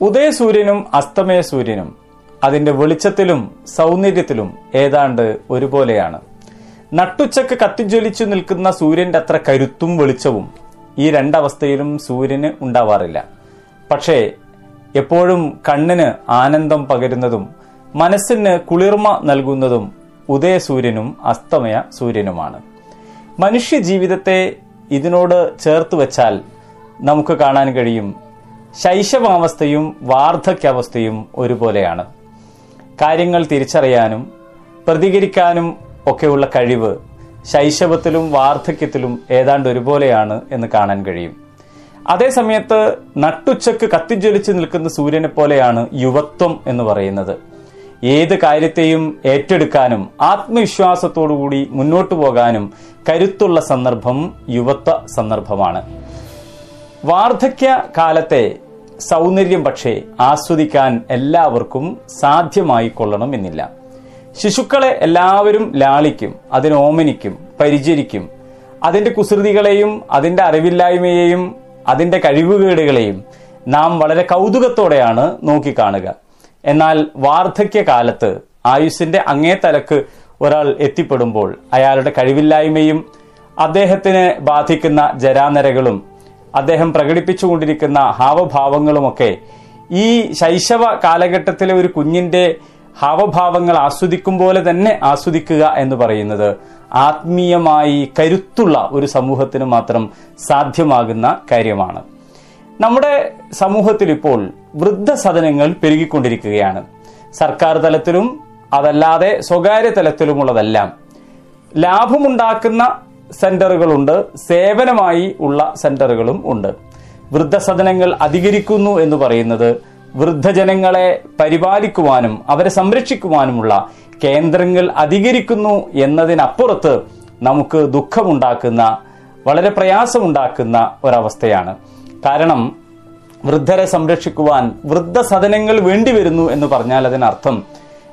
ഉദയസൂര്യനും അസ്തമയ സൂര്യനും അതിന്റെ വെളിച്ചത്തിലും സൗന്ദര്യത്തിലും ഏതാണ്ട് ഒരുപോലെയാണ്. നട്ടുച്ചക്ക് കത്തിജ്വലിച്ചു നിൽക്കുന്ന സൂര്യന്റെ അത്ര കരുത്തും വെളിച്ചവും ഈ രണ്ടവസ്ഥയിലും സൂര്യന് ഉണ്ടാവാറില്ല. പക്ഷേ എപ്പോഴും കണ്ണിന് ആനന്ദം പകരുന്നതും മനസ്സിന് കുളിർമ നൽകുന്നതും ഉദയസൂര്യനും അസ്തമയ സൂര്യനുമാണ് മനുഷ്യ ജീവിതത്തെ ഇതിനോട് ചേർത്ത് വെച്ചാൽ നമുക്ക് കാണാൻ കഴിയും ശൈശവാവസ്ഥയും വാർദ്ധക്യാവസ്ഥയും ഒരുപോലെയാണ്. കാര്യങ്ങൾ തിരിച്ചറിയാനും പ്രതികരിക്കാനും ഒക്കെയുള്ള കഴിവ് ശൈശവത്തിലും വാർദ്ധക്യത്തിലും ഏതാണ്ട് ഒരുപോലെയാണ് എന്ന് കാണാൻ കഴിയും. അതേസമയത്ത് നട്ടുച്ചക്ക് കത്തിജ്വലിച്ച് നിൽക്കുന്ന സൂര്യനെ പോലെയാണ് യുവത്വം എന്ന് പറയുന്നത്. ഏത് കാര്യത്തെയും ഏറ്റെടുക്കാനും ആത്മവിശ്വാസത്തോടുകൂടി മുന്നോട്ടു പോകാനും കരുത്തുള്ള സന്ദർഭം യുവത്വ സന്ദർഭമാണ്. വാർദ്ധക്യ കാലത്തെ സൗന്ദര്യം പക്ഷേ ആസ്വദിക്കാൻ എല്ലാവർക്കും സാധ്യമായി കൊള്ളണം എന്നില്ല. ശിശുക്കളെ എല്ലാവരും ലാളിക്കും അതിനോമനിക്കും പരിചരിക്കും. അതിന്റെ കുസൃതികളെയും അതിന്റെ അറിവില്ലായ്മയെയും അതിന്റെ കഴിവുകേടുകളെയും നാം വളരെ കൗതുകത്തോടെയാണ് നോക്കിക്കാണുക. എന്നാൽ വാർദ്ധക്യ കാലത്ത് ആയുസിന്റെ അങ്ങേ തലക്ക് ഒരാൾ എത്തിപ്പെടുമ്പോൾ അയാളുടെ കഴിവില്ലായ്മയും അദ്ദേഹത്തിന് ബാധിക്കുന്ന ജരാനരകളും അദ്ദേഹം പ്രകടിപ്പിച്ചുകൊണ്ടിരിക്കുന്ന ഹാവഭാവങ്ങളുമൊക്കെ ഈ ശൈശവ കാലഘട്ടത്തിലെ ഒരു കുഞ്ഞിന്റെ ഹാവഭാവങ്ങൾ ആസ്വദിക്കും പോലെ തന്നെ ആസ്വദിക്കുക എന്ന് പറയുന്നത് ആത്മീയമായി കരുത്തുള്ള ഒരു സമൂഹത്തിന് മാത്രം സാധ്യമാകുന്ന കാര്യമാണ്. നമ്മുടെ സമൂഹത്തിൽ ഇപ്പോൾ വൃദ്ധസദനങ്ങൾ പെരുകിക്കൊണ്ടിരിക്കുകയാണ്. സർക്കാർ തലത്തിലും അതല്ലാതെ സ്വകാര്യ തലത്തിലുമുള്ളതെല്ലാം. ലാഭമുണ്ടാക്കുന്ന സെന്ററുകളുണ്ട്. സേവനമായി ഉള്ള സെന്ററുകളും ഉണ്ട്. വൃദ്ധസദനങ്ങൾ അധികരിക്കുന്നു എന്ന് പറയുന്നത് വൃദ്ധജനങ്ങളെ പരിപാലിക്കുവാനും അവരെ സംരക്ഷിക്കുവാനുമുള്ള കേന്ദ്രങ്ങൾ അധികരിക്കുന്നു എന്നതിനപ്പുറത്ത് നമുക്ക് ദുഃഖമുണ്ടാക്കുന്ന വളരെ പ്രയാസമുണ്ടാക്കുന്ന ഒരവസ്ഥയാണ്. കാരണം വൃദ്ധരെ സംരക്ഷിക്കുവാൻ വൃദ്ധസദനങ്ങൾ വേണ്ടിവരുന്നു എന്ന് പറഞ്ഞാൽ അതിനർത്ഥം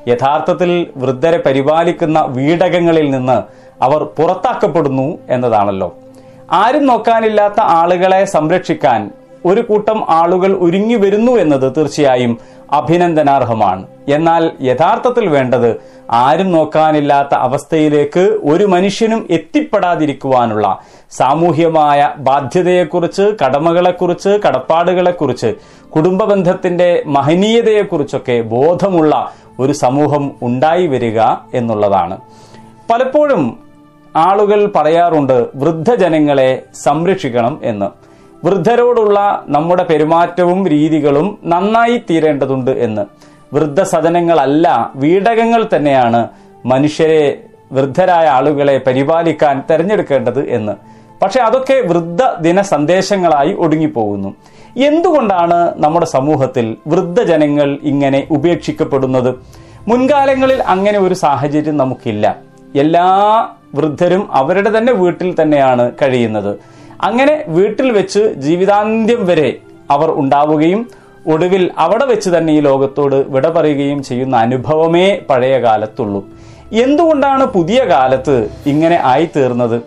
യഥാർത്ഥത്തിൽ വൃദ്ധരെ പരിപാലിക്കുന്ന വീടകങ്ങളിൽ നിന്ന് അവർ പുറത്താക്കപ്പെടുന്നു എന്നതാണല്ലോ. ആരും നോക്കാനില്ലാത്ത ആളുകളെ സംരക്ഷിക്കാൻ ഒരു കൂട്ടം ആളുകൾ ഒരുങ്ങി വരുന്നു എന്നത് തീർച്ചയായും അഭിനന്ദനാർഹമാണ്. എന്നാൽ യഥാർത്ഥത്തിൽ വേണ്ടത് ആരും നോക്കാനില്ലാത്ത അവസ്ഥയിലേക്ക് ഒരു മനുഷ്യനും എത്തിപ്പെടാതിരിക്കുവാനുള്ള സാമൂഹ്യമായ ബാധ്യതയെക്കുറിച്ച് കടമകളെക്കുറിച്ച് കടപ്പാടുകളെക്കുറിച്ച് കുടുംബ ബന്ധത്തിന്റെ മഹനീയതയെക്കുറിച്ചൊക്കെ ബോധമുള്ള ഒരു സമൂഹം ഉണ്ടായി വരിക എന്നുള്ളതാണ്. പലപ്പോഴും ആളുകൾ പറയാറുണ്ട് വൃദ്ധജനങ്ങളെ സംരക്ഷിക്കണം എന്ന്. വൃദ്ധരോടുള്ള നമ്മുടെ പെരുമാറ്റവും രീതികളും നന്നായി തീരേണ്ടതുണ്ട് എന്ന്. വൃദ്ധസദനങ്ങളല്ല വീടകങ്ങൾ തന്നെയാണ് മനുഷ്യരെ വൃദ്ധരായ ആളുകളെ പരിപാലിക്കാൻ തെരഞ്ഞെടുക്കേണ്ടത് എന്ന്. പക്ഷെ അതൊക്കെ വൃദ്ധ ദിന സന്ദേശങ്ങളായി ഒടുങ്ങിപ്പോകുന്നു. എന്തുകൊണ്ടാണ് നമ്മുടെ സമൂഹത്തിൽ വൃദ്ധജനങ്ങൾ ഇങ്ങനെ ഉപേക്ഷിക്കപ്പെടുന്നത്? മുൻകാലങ്ങളിൽ അങ്ങനെ ഒരു സാഹചര്യം നമുക്കില്ല. എല്ലാ വൃദ്ധരും അവരുടെ തന്നെ വീട്ടിൽ തന്നെയാണ് കഴിയുന്നത്. അങ്ങനെ വീട്ടിൽ വെച്ച് ജീവിതാന്ത്യം വരെ അവർ ഉണ്ടാവുകയും ഒടുവിൽ അവിടെ വെച്ച് തന്നെ ഈ ലോകത്തോട് വിട പറയുകയും ചെയ്യുന്ന അനുഭവമേ പഴയ കാലത്തുള്ളൂ. എന്തുകൊണ്ടാണ് പുതിയ കാലത്ത് ഇങ്ങനെ ആയിത്തീർന്നത്?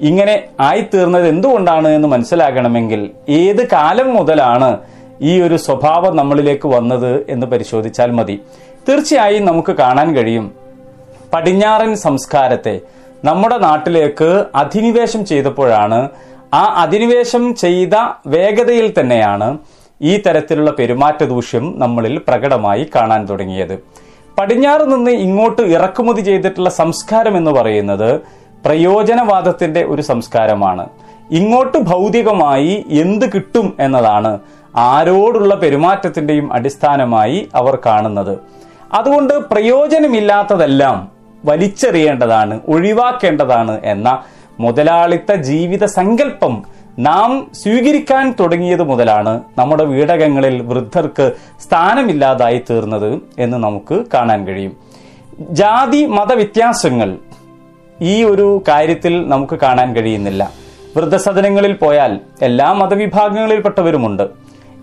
ഇങ്ങനെ ആയിത്തീർന്നത് എന്തുകൊണ്ടാണ് എന്ന് മനസ്സിലാകണമെങ്കിൽ ഏത് കാലം മുതലാണ് ഈ ഒരു സ്വഭാവം നമ്മളിലേക്ക് വന്നത് എന്ന് പരിശോധിച്ചാൽ മതി. തീർച്ചയായും നമുക്ക് കാണാൻ കഴിയും. പടിഞ്ഞാറൻ സംസ്കാരത്തെ നമ്മുടെ നാട്ടിലേക്ക് അധിനിവേശം ചെയ്തപ്പോഴാണ് ആ അധിനിവേശം ചെയ്ത വേഗതയിൽ തന്നെയാണ് ഈ തരത്തിലുള്ള പെരുമാറ്റ ദൂഷ്യം നമ്മളിൽ പ്രകടമായി കാണാൻ തുടങ്ങിയത്. പടിഞ്ഞാറ് നിന്ന് ഇങ്ങോട്ട് ഇറക്കുമതി ചെയ്തിട്ടുള്ള സംസ്കാരം എന്ന് പറയുന്നത് പ്രയോജനവാദത്തിന്റെ ഒരു സംസ്കാരമാണ്. ഇങ്ങോട്ട് ഭൗതികമായി എന്ത് കിട്ടും എന്നതാണ് ആരോടുള്ള പെരുമാറ്റത്തിന്റെയും അടിസ്ഥാനമായി അവർ കാണുന്നത്. അതുകൊണ്ട് പ്രയോജനമില്ലാത്തതെല്ലാം വലിച്ചെറിയേണ്ടതാണ് ഒഴിവാക്കേണ്ടതാണ് എന്ന മുതലാളിത്ത ജീവിത സങ്കല്പം നാം സ്വീകരിക്കാൻ തുടങ്ങിയത് മുതലാണ് നമ്മുടെ വീടകങ്ങളിൽ വൃദ്ധർക്ക് സ്ഥാനമില്ലാതായി തീർന്നത് എന്ന് നമുക്ക് കാണാൻ കഴിയും. ജാതി മതവ്യത്യാസങ്ങൾ ഈ ഒരു കാര്യത്തിൽ നമുക്ക് കാണാൻ കഴിയുന്നില്ല. വൃദ്ധസദനങ്ങളിൽ പോയാൽ എല്ലാ മതവിഭാഗങ്ങളിൽപ്പെട്ടവരുമുണ്ട്.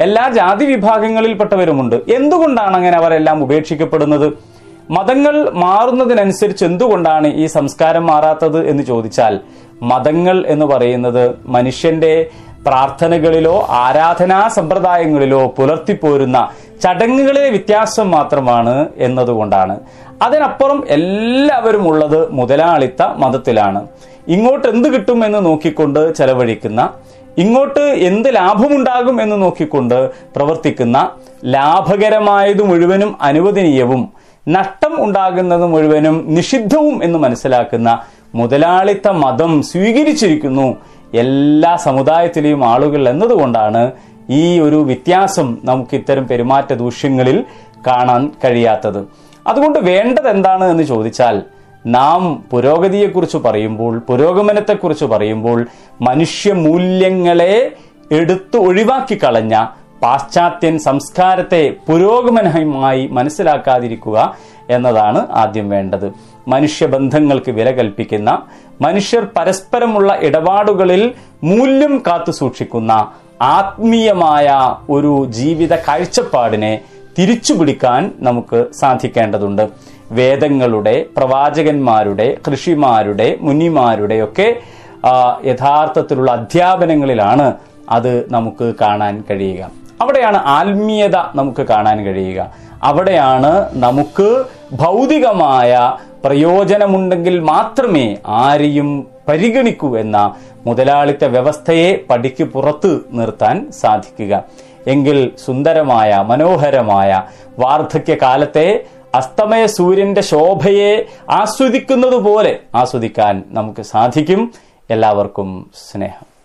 എല്ലാ ജാതി വിഭാഗങ്ങളിൽപ്പെട്ടവരുമുണ്ട്. എന്തുകൊണ്ടാണ് അങ്ങനെ അവരെല്ലാം ഉപേക്ഷിക്കപ്പെടുന്നത്? മതങ്ങൾ മാറുന്നതിനനുസരിച്ച് എന്തുകൊണ്ടാണ് ഈ സംസ്കാരം മാറാത്തത് എന്ന് ചോദിച്ചാൽ മതങ്ങൾ എന്ന് പറയുന്നത് മനുഷ്യന്റെ പ്രാർത്ഥനകളിലോ ആരാധനാ സമ്പ്രദായങ്ങളിലോ പുലർത്തിപ്പോരുന്ന ചടങ്ങുകളിലെ വ്യത്യാസം മാത്രമാണ് എന്നതുകൊണ്ടാണ്. അതിനപ്പുറം എല്ലാവരും ഉള്ളത് മുതലാളിത്ത മതത്തിലാണ്. ഇങ്ങോട്ട് എന്ത് കിട്ടും എന്ന് നോക്കിക്കൊണ്ട് ചെലവഴിക്കുന്ന ഇങ്ങോട്ട് എന്ത് ലാഭമുണ്ടാകും എന്ന് നോക്കിക്കൊണ്ട് പ്രവർത്തിക്കുന്ന ലാഭകരമായത് മുഴുവനും അനുവദനീയവും നഷ്ടം ഉണ്ടാകുന്നത് മുഴുവനും നിഷിദ്ധവും എന്ന് മനസ്സിലാക്കുന്ന മുതലാളിത്ത മതം സ്വീകരിച്ചിരിക്കുന്നു എല്ലാ സമുദായത്തിലെയും ആളുകൾ എന്നതുകൊണ്ടാണ് ഈ ഒരു വ്യത്യാസം നമുക്ക് ഇത്തരം പെരുമാറ്റ ദൂഷ്യങ്ങളിൽ കാണാൻ കഴിയാത്തത്. അതുകൊണ്ട് വേണ്ടത് എന്താണ് എന്ന് ചോദിച്ചാൽ നാം പുരോഗതിയെക്കുറിച്ച് പറയുമ്പോൾ പുരോഗമനത്തെക്കുറിച്ച് പറയുമ്പോൾ മനുഷ്യ മൂല്യങ്ങളെ എടുത്തു ഒഴിവാക്കി കളഞ്ഞ പാശ്ചാത്യൻ സംസ്കാരത്തെ പുരോഗമനമായി മനസ്സിലാക്കാതിരിക്കുക എന്നതാണ് ആദ്യം വേണ്ടത്. മനുഷ്യബന്ധങ്ങൾക്ക് വില കൽപ്പിക്കുന്ന മനുഷ്യർ പരസ്പരമുള്ള ഇടപാടുകളിൽ മൂല്യം കാത്തു സൂക്ഷിക്കുന്ന ആത്മീയമായ ഒരു ജീവിത കാഴ്ചപ്പാടിനെ തിരിച്ചുപിടിക്കാൻ നമുക്ക് സാധിക്കേണ്ടതുണ്ട്. വേദങ്ങളുടെ പ്രവാചകന്മാരുടെ കൃഷിമാരുടെ മുനിമാരുടെ ഒക്കെ യഥാർത്ഥത്തിലുള്ള അധ്യാപനങ്ങളിലാണ് അത് നമുക്ക് കാണാൻ കഴിയുക. അവിടെയാണ് ആത്മീയത നമുക്ക് കാണാൻ കഴിയുക. അവിടെയാണ് നമുക്ക് ഭൗതികമായ പ്രയോജനമുണ്ടെങ്കിൽ മാത്രമേ ആരെയും പരിഗണിക്കൂ എന്ന മുതലാളിത്ത വ്യവസ്ഥയെ പടിക്ക് പുറത്ത് നിർത്താൻ സാധിക്കുക. എങ്കിൽ സുന്ദരമായ മനോഹരമായ വാർദ്ധക്യകാലത്തെ അസ്തമയ സൂര്യന്റെ ശോഭയെ ആസ്വദിക്കുന്നത് പോലെ ആസ്വദിക്കാൻ നമുക്ക് സാധിക്കും. എല്ലാവർക്കും സ്നേഹം.